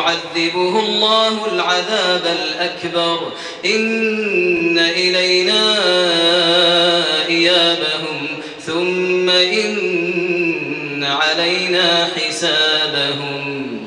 يعذبه الله العذاب الأكبر. إن إلينا إيابهم ثم إن علينا حسابهم.